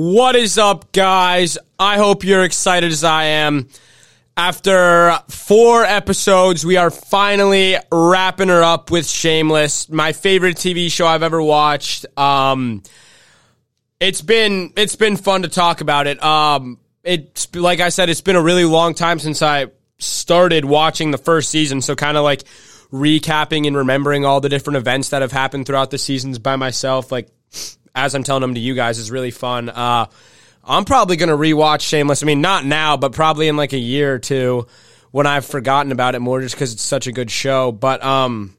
What is up, guys? I hope you're excited as I am. After four episodes, we are finally wrapping her up with Shameless, my favorite TV show I've ever watched. Um, it's been it's been fun to talk about it. Um, it's like I said, it's been a really long time since I started watching the first season, so kind of like recapping and remembering all the different events that have happened throughout the seasons by myself, like as I'm telling them to you guys, is really fun. Uh, I'm probably going to rewatch Shameless. I mean, not now, but probably in like a year or two when I've forgotten about it more just because it's such a good show. But um,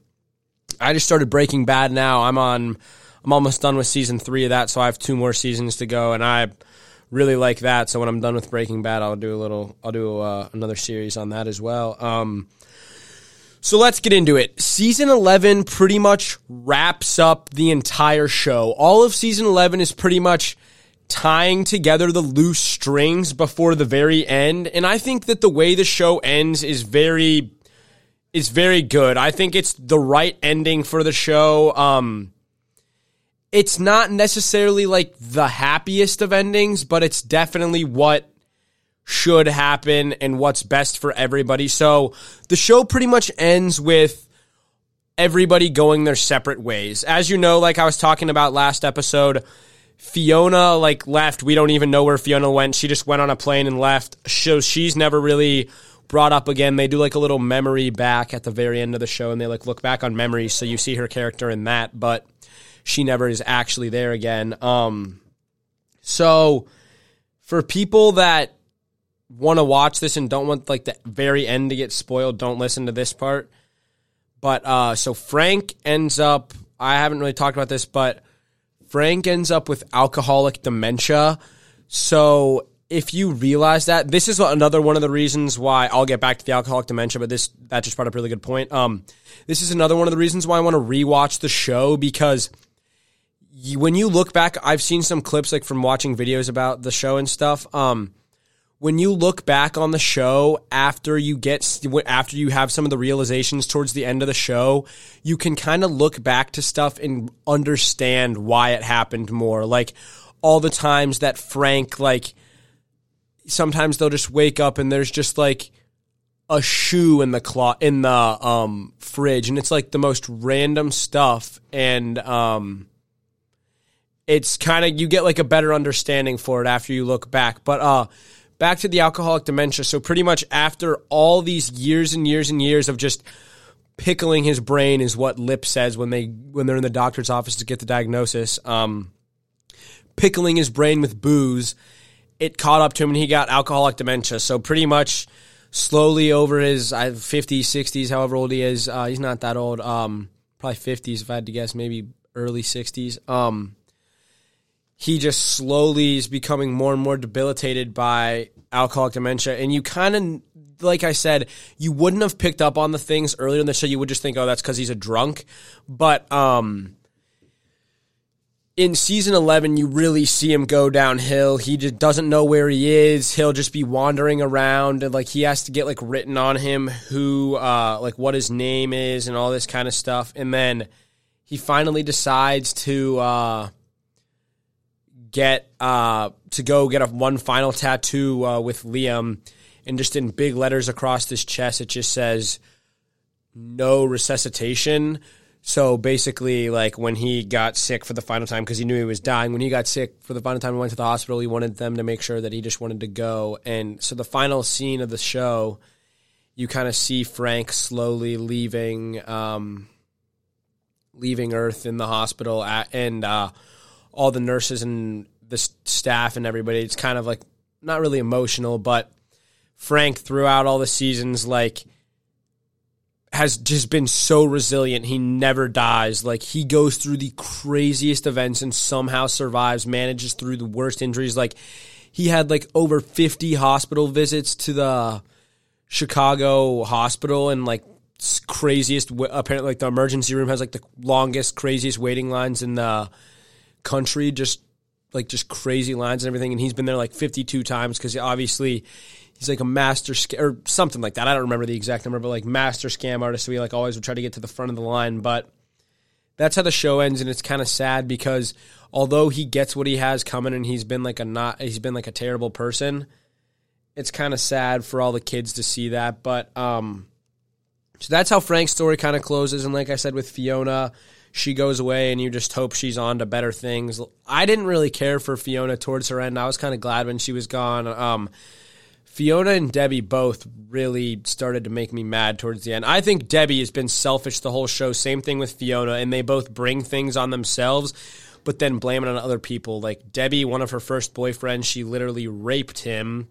I just started Breaking Bad now. I'm on, I'm almost done with season three of that, so I have two more seasons to go, and I really like that. So when I'm done with Breaking Bad, I'll do a little, I'll do uh, another series on that as well. Um, so let's get into it. Season 11 pretty much wraps up the entire show. All of season 11 is pretty much tying together the loose strings before the very end. And I think that the way the show ends is very is very good. I think it's the right ending for the show. Um it's not necessarily like the happiest of endings, but it's definitely what should happen and what's best for everybody. So the show pretty much ends with everybody going their separate ways. As you know, like I was talking about last episode, Fiona like left. We don't even know where Fiona went. She just went on a plane and left. So she's never really brought up again. They do like a little memory back at the very end of the show and they like look back on memories so you see her character in that, but she never is actually there again. Um so for people that want to watch this and don't want like the very end to get spoiled, don't listen to this part. But uh so Frank ends up I haven't really talked about this, but Frank ends up with alcoholic dementia. So if you realize that, this is another one of the reasons why I'll get back to the alcoholic dementia, but this that just brought up a really good point. Um, this is another one of the reasons why I want to rewatch the show because you, when you look back, I've seen some clips like from watching videos about the show and stuff. Um, when you look back on the show after you get after you have some of the realizations towards the end of the show, you can kind of look back to stuff and understand why it happened more. Like all the times that Frank like sometimes they'll just wake up and there's just like a shoe in the clo- in the um fridge and it's like the most random stuff and um it's kind of you get like a better understanding for it after you look back. But uh back to the alcoholic dementia. So pretty much after all these years and years and years of just pickling his brain is what Lip says when they when they're in the doctor's office to get the diagnosis. Um, pickling his brain with booze, it caught up to him and he got alcoholic dementia. So pretty much slowly over his 50s, 60s, however old he is, uh, he's not that old. Um, probably 50s if I had to guess, maybe early 60s. Um, he just slowly is becoming more and more debilitated by alcoholic dementia. And you kind of, like I said, you wouldn't have picked up on the things earlier in the show. You would just think, oh, that's because he's a drunk. But um, in season 11, you really see him go downhill. He just doesn't know where he is. He'll just be wandering around and like he has to get like written on him who, uh, like what his name is and all this kind of stuff. And then he finally decides to, uh, get uh, to go get a one final tattoo uh, with Liam, and just in big letters across his chest, it just says no resuscitation. So basically, like when he got sick for the final time because he knew he was dying, when he got sick for the final time, he went to the hospital. He wanted them to make sure that he just wanted to go. And so the final scene of the show, you kind of see Frank slowly leaving, um, leaving Earth in the hospital, at, and uh, all the nurses and the staff and everybody. It's kind of like not really emotional, but Frank throughout all the seasons, like has just been so resilient. He never dies. Like he goes through the craziest events and somehow survives, manages through the worst injuries. Like he had like over 50 hospital visits to the Chicago hospital and like craziest apparently like the emergency room has like the longest craziest waiting lines in the country, just like just crazy lines and everything. And he's been there like 52 times because obviously he's like a master sc- or something like that. I don't remember the exact number, but like master scam artist. So he like always would try to get to the front of the line. But that's how the show ends, and it's kind of sad because although he gets what he has coming, and he's been like a not he's been like a terrible person. It's kind of sad for all the kids to see that, but um, so that's how Frank's story kind of closes. And like I said with Fiona, she goes away, and you just hope she's on to better things. I didn't really care for Fiona towards her end. I was kind of glad when she was gone. Um, Fiona and Debbie both really started to make me mad towards the end. I think Debbie has been selfish the whole show. Same thing with Fiona, and they both bring things on themselves, but then blame it on other people. Like Debbie, one of her first boyfriends, she literally raped him.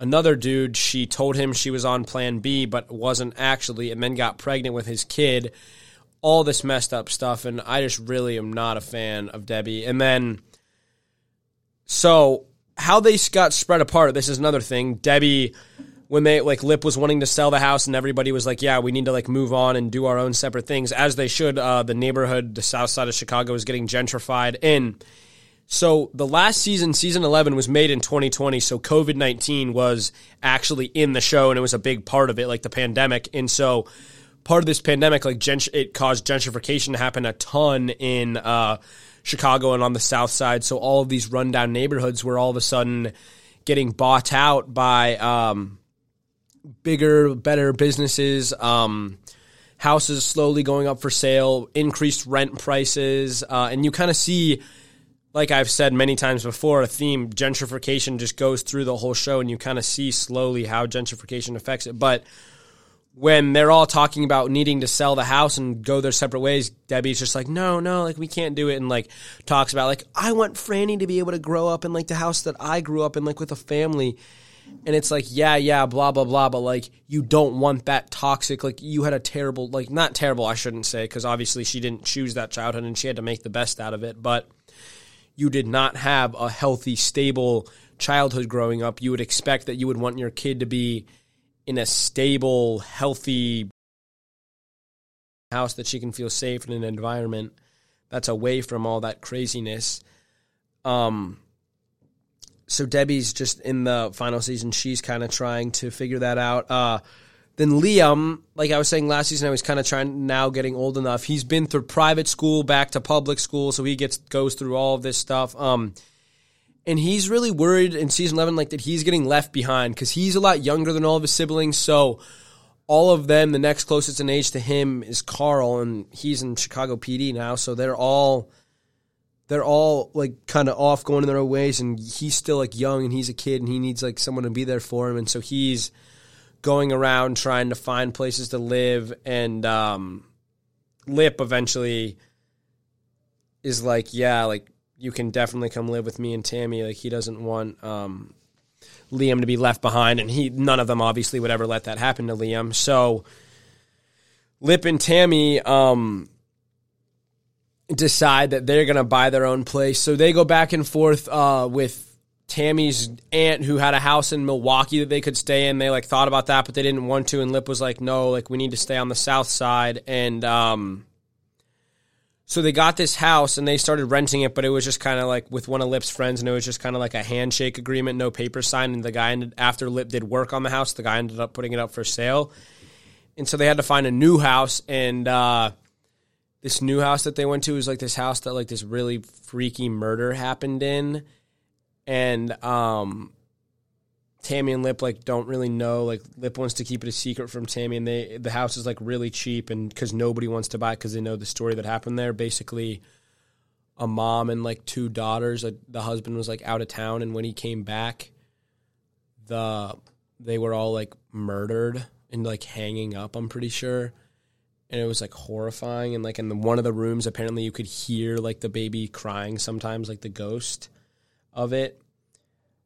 Another dude, she told him she was on plan B, but wasn't actually, and then got pregnant with his kid. All this messed up stuff, and I just really am not a fan of Debbie. And then, so how they got spread apart. This is another thing. Debbie, when they like Lip was wanting to sell the house, and everybody was like, "Yeah, we need to like move on and do our own separate things," as they should. Uh, the neighborhood, the south side of Chicago, is getting gentrified in. So the last season, season 11, was made in 2020. So COVID 19 was actually in the show and it was a big part of it, like the pandemic. And so part of this pandemic, like it caused gentrification to happen a ton in uh, Chicago and on the south side. So all of these rundown neighborhoods were all of a sudden getting bought out by um, bigger, better businesses. Um, houses slowly going up for sale, increased rent prices, uh, and you kind of see, like I've said many times before, a theme gentrification just goes through the whole show, and you kind of see slowly how gentrification affects it. But when they're all talking about needing to sell the house and go their separate ways, Debbie's just like, no, no, like we can't do it, and like talks about like I want Franny to be able to grow up in like the house that I grew up in, like with a family. And it's like, yeah, yeah, blah, blah, blah, but like, you don't want that toxic. Like, you had a terrible, like, not terrible, I shouldn't say, because obviously she didn't choose that childhood and she had to make the best out of it, but you did not have a healthy, stable childhood growing up. You would expect that you would want your kid to be in a stable, healthy house that she can feel safe in an environment that's away from all that craziness. Um, so Debbie's just in the final season. She's kind of trying to figure that out. Uh, then Liam, like I was saying last season, I was kind of trying now getting old enough. He's been through private school, back to public school, so he gets goes through all of this stuff. Um, and he's really worried in season 11 like that he's getting left behind because he's a lot younger than all of his siblings. So all of them the next closest in age to him is carl and he's in chicago pd now. So they're all they're all like kind of off going in their own ways. And he's still like young and he's a kid and he needs like someone to be there for him. And so he's going around trying to find places to live. And um lip eventually is like yeah like you can definitely come live with me and Tammy. Like he doesn't want um, Liam to be left behind, and he none of them obviously would ever let that happen to Liam. So Lip and Tammy um, decide that they're going to buy their own place. So they go back and forth uh, with Tammy's aunt who had a house in Milwaukee that they could stay in. They like thought about that, but they didn't want to. And Lip was like, "No, like we need to stay on the south side." And um, so they got this house and they started renting it, but it was just kind of like with one of Lip's friends, and it was just kind of like a handshake agreement, no paper signed. And the guy ended after Lip did work on the house, the guy ended up putting it up for sale, and so they had to find a new house. And uh, this new house that they went to was like this house that like this really freaky murder happened in, and um, Tammy and Lip like don't really know. Like Lip wants to keep it a secret from Tammy, and they the house is like really cheap, and because nobody wants to buy because they know the story that happened there. Basically, a mom and like two daughters. Like, the husband was like out of town, and when he came back, the they were all like murdered and like hanging up. I'm pretty sure, and it was like horrifying. And like in the, one of the rooms, apparently you could hear like the baby crying sometimes, like the ghost of it.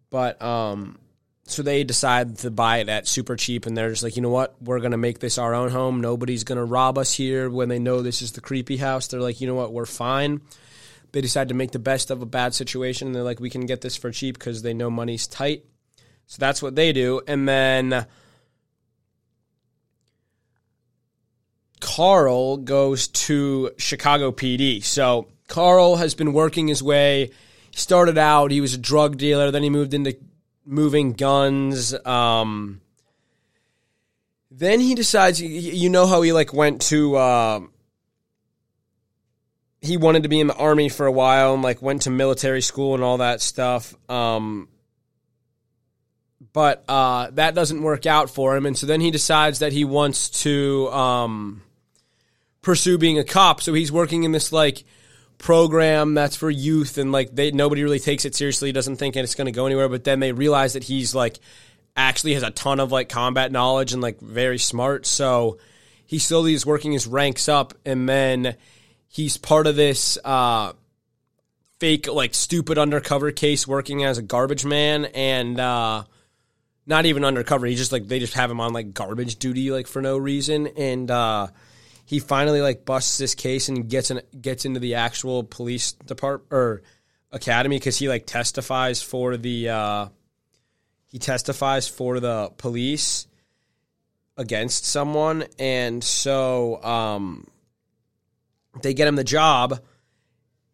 But um so they decide to buy it at super cheap and they're just like you know what? We're going to make this our own home. Nobody's going to rob us here when they know this is the creepy house. They're like you know what? We're fine. They decide to make the best of a bad situation and they're like we can get this for cheap because they know money's tight. So that's what they do and then carl goes to chicago pd so carl has been working his way started out he was a drug dealer then he moved into moving guns. Um, then he decides, you know how he like went to uh, he wanted to be in the army for a while and like went to military school and all that stuff. Um, but uh, that doesn't work out for him, and so then he decides that he wants to um, pursue being a cop. So he's working in this like program that's for youth, and like they nobody really takes it seriously, doesn't think it's going to go anywhere. But then they realize that he's like actually has a ton of like combat knowledge and like very smart. So he slowly is working his ranks up, and then he's part of this uh, fake like stupid undercover case working as a garbage man and. Uh, not even undercover. He just like they just have him on like garbage duty like for no reason, and uh, he finally like busts this case and gets in gets into the actual police department or academy because he like testifies for the uh, he testifies for the police against someone, and so um, they get him the job,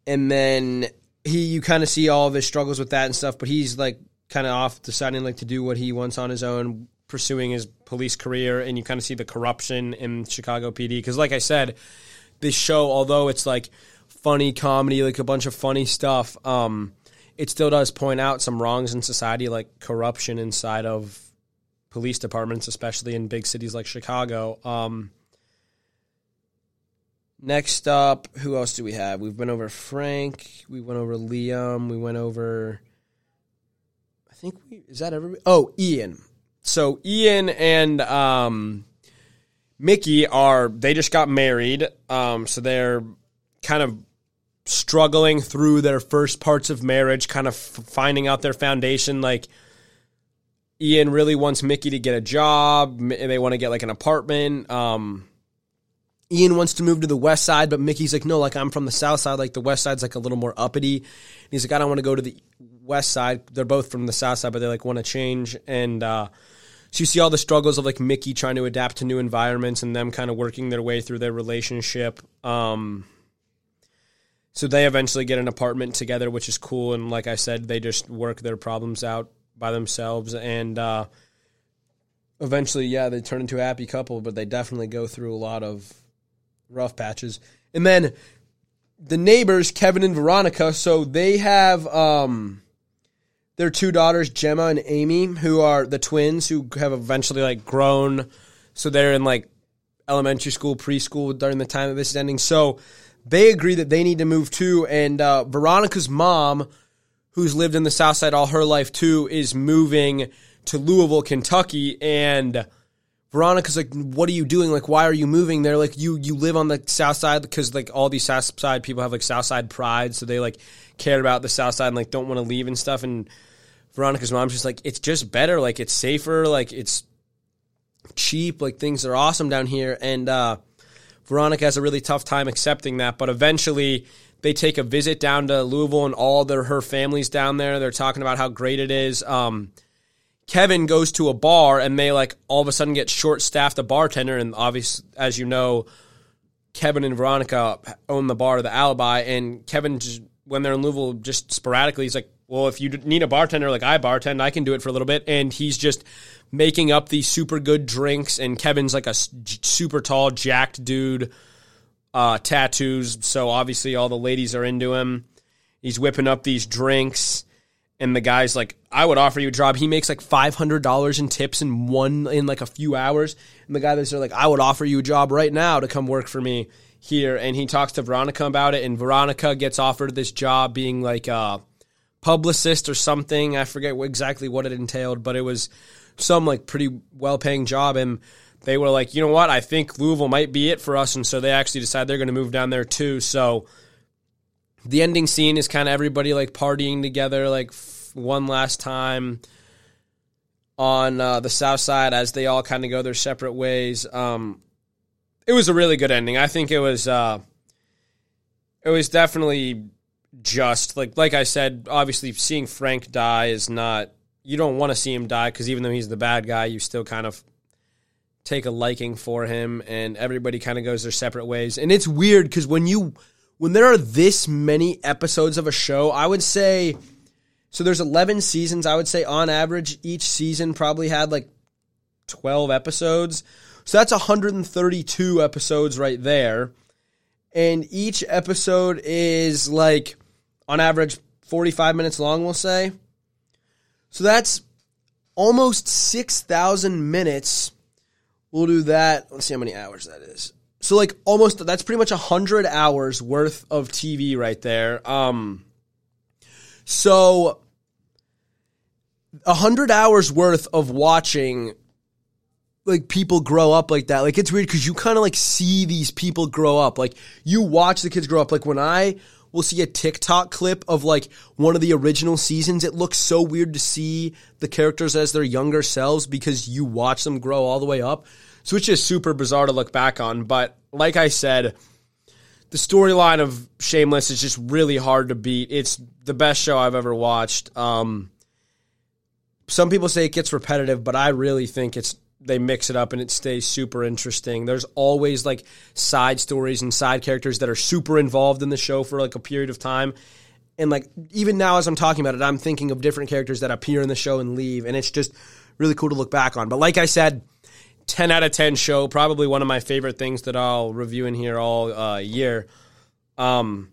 and then he you kind of see all of his struggles with that and stuff, but he's like kind of off deciding like to do what he wants on his own, pursuing his police career, and you kind of see the corruption in Chicago PD. Because, like I said, this show, although it's like funny comedy, like a bunch of funny stuff, um, it still does point out some wrongs in society, like corruption inside of police departments, especially in big cities like Chicago. Um, next up, who else do we have? We've been over Frank. We went over Liam. We went over I think we is that everybody? Oh, Ian. So Ian and um, Mickey are they just got married, um, so they're kind of struggling through their first parts of marriage, kind of f- finding out their foundation. Like Ian really wants Mickey to get a job, and they want to get like an apartment. Um, Ian wants to move to the west side, but Mickey's like, no, like I'm from the south side. Like the west side's like a little more uppity. And he's like, I don't want to go to the west side. They're both from the south side, but they like want to change. And uh, so you see all the struggles of like Mickey trying to adapt to new environments and them kind of working their way through their relationship. Um, so they eventually get an apartment together, which is cool. And like I said, they just work their problems out by themselves. And uh, eventually, yeah, they turn into a happy couple, but they definitely go through a lot of rough patches. And then the neighbors, Kevin and Veronica, so they have um, their two daughters, Gemma and Amy, who are the twins who have eventually like grown. So they're in like elementary school, preschool during the time that this is ending. So they agree that they need to move too. And uh, Veronica's mom, who's lived in the South Side all her life too, is moving to Louisville, Kentucky. And Veronica's like, "What are you doing? Like, why are you moving?" They're like, "You you live on the South Side because like all these South Side people have like South Side pride, so they like care about the South Side and like don't want to leave and stuff." And Veronica's mom's just like, it's just better. Like it's safer. Like it's cheap. Like things are awesome down here. And uh, Veronica has a really tough time accepting that. But eventually, they take a visit down to Louisville, and all their her families down there. They're talking about how great it is. Um, Kevin goes to a bar, and they like all of a sudden get short staffed. A bartender, and obviously, as you know, Kevin and Veronica own the bar, the Alibi, and Kevin just when they're in Louisville, just sporadically, he's like, well, if you need a bartender like I bartend, I can do it for a little bit. And he's just making up these super good drinks. And Kevin's like a super tall, jacked dude, uh, tattoos. So obviously all the ladies are into him. He's whipping up these drinks. And the guy's like, I would offer you a job. He makes like five hundred dollars in tips in one in like a few hours. And the guy that's like, I would offer you a job right now to come work for me here. And he talks to Veronica about it, and Veronica gets offered this job being like a publicist or something. I forget exactly what it entailed, but it was some like pretty well paying job. And they were like, you know what? I think Louisville might be it for us. And so they actually decide they're going to move down there too. So the ending scene is kind of everybody like partying together, like f- one last time on uh, the south side as they all kind of go their separate ways. Um, it was a really good ending. I think it was. Uh, it was definitely just like like I said. Obviously, seeing Frank die is not. You don't want to see him die because even though he's the bad guy, you still kind of take a liking for him, and everybody kind of goes their separate ways. And it's weird because when you when there are this many episodes of a show, I would say. So there's 11 seasons. I would say on average, each season probably had like 12 episodes. So that's 132 episodes right there. and each episode is like on average 45 minutes long, we'll say. So that's almost 6,000 minutes. We'll do that. Let's see how many hours that is. So like almost that's pretty much a 100 hours worth of TV right there. Um so 100 hours worth of watching like people grow up like that. Like it's weird because you kind of like see these people grow up. Like you watch the kids grow up. Like when I will see a TikTok clip of like one of the original seasons, it looks so weird to see the characters as their younger selves because you watch them grow all the way up. So it's just super bizarre to look back on. But like I said, the storyline of Shameless is just really hard to beat. It's the best show I've ever watched. Um, some people say it gets repetitive, but I really think it's they mix it up and it stays super interesting. There's always like side stories and side characters that are super involved in the show for like a period of time. And like even now as I'm talking about it, I'm thinking of different characters that appear in the show and leave and it's just really cool to look back on. But like I said, 10 out of 10 show, probably one of my favorite things that I'll review in here all uh, year. Um,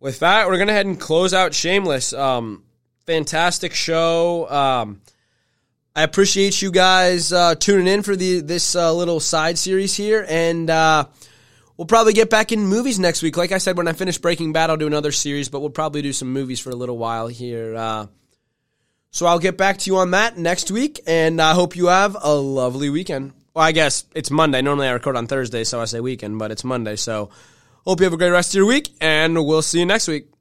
with that, we're going to head and close out Shameless. Um, fantastic show. Um, I appreciate you guys uh, tuning in for the this uh, little side series here, and uh, we'll probably get back in movies next week. Like I said, when I finish Breaking Bad, I'll do another series, but we'll probably do some movies for a little while here. So I'll get back to you on that next week, and I hope you have a lovely weekend. Well, I guess it's Monday. Normally I record on Thursday, so I say weekend, but it's Monday. So hope you have a great rest of your week, and we'll see you next week.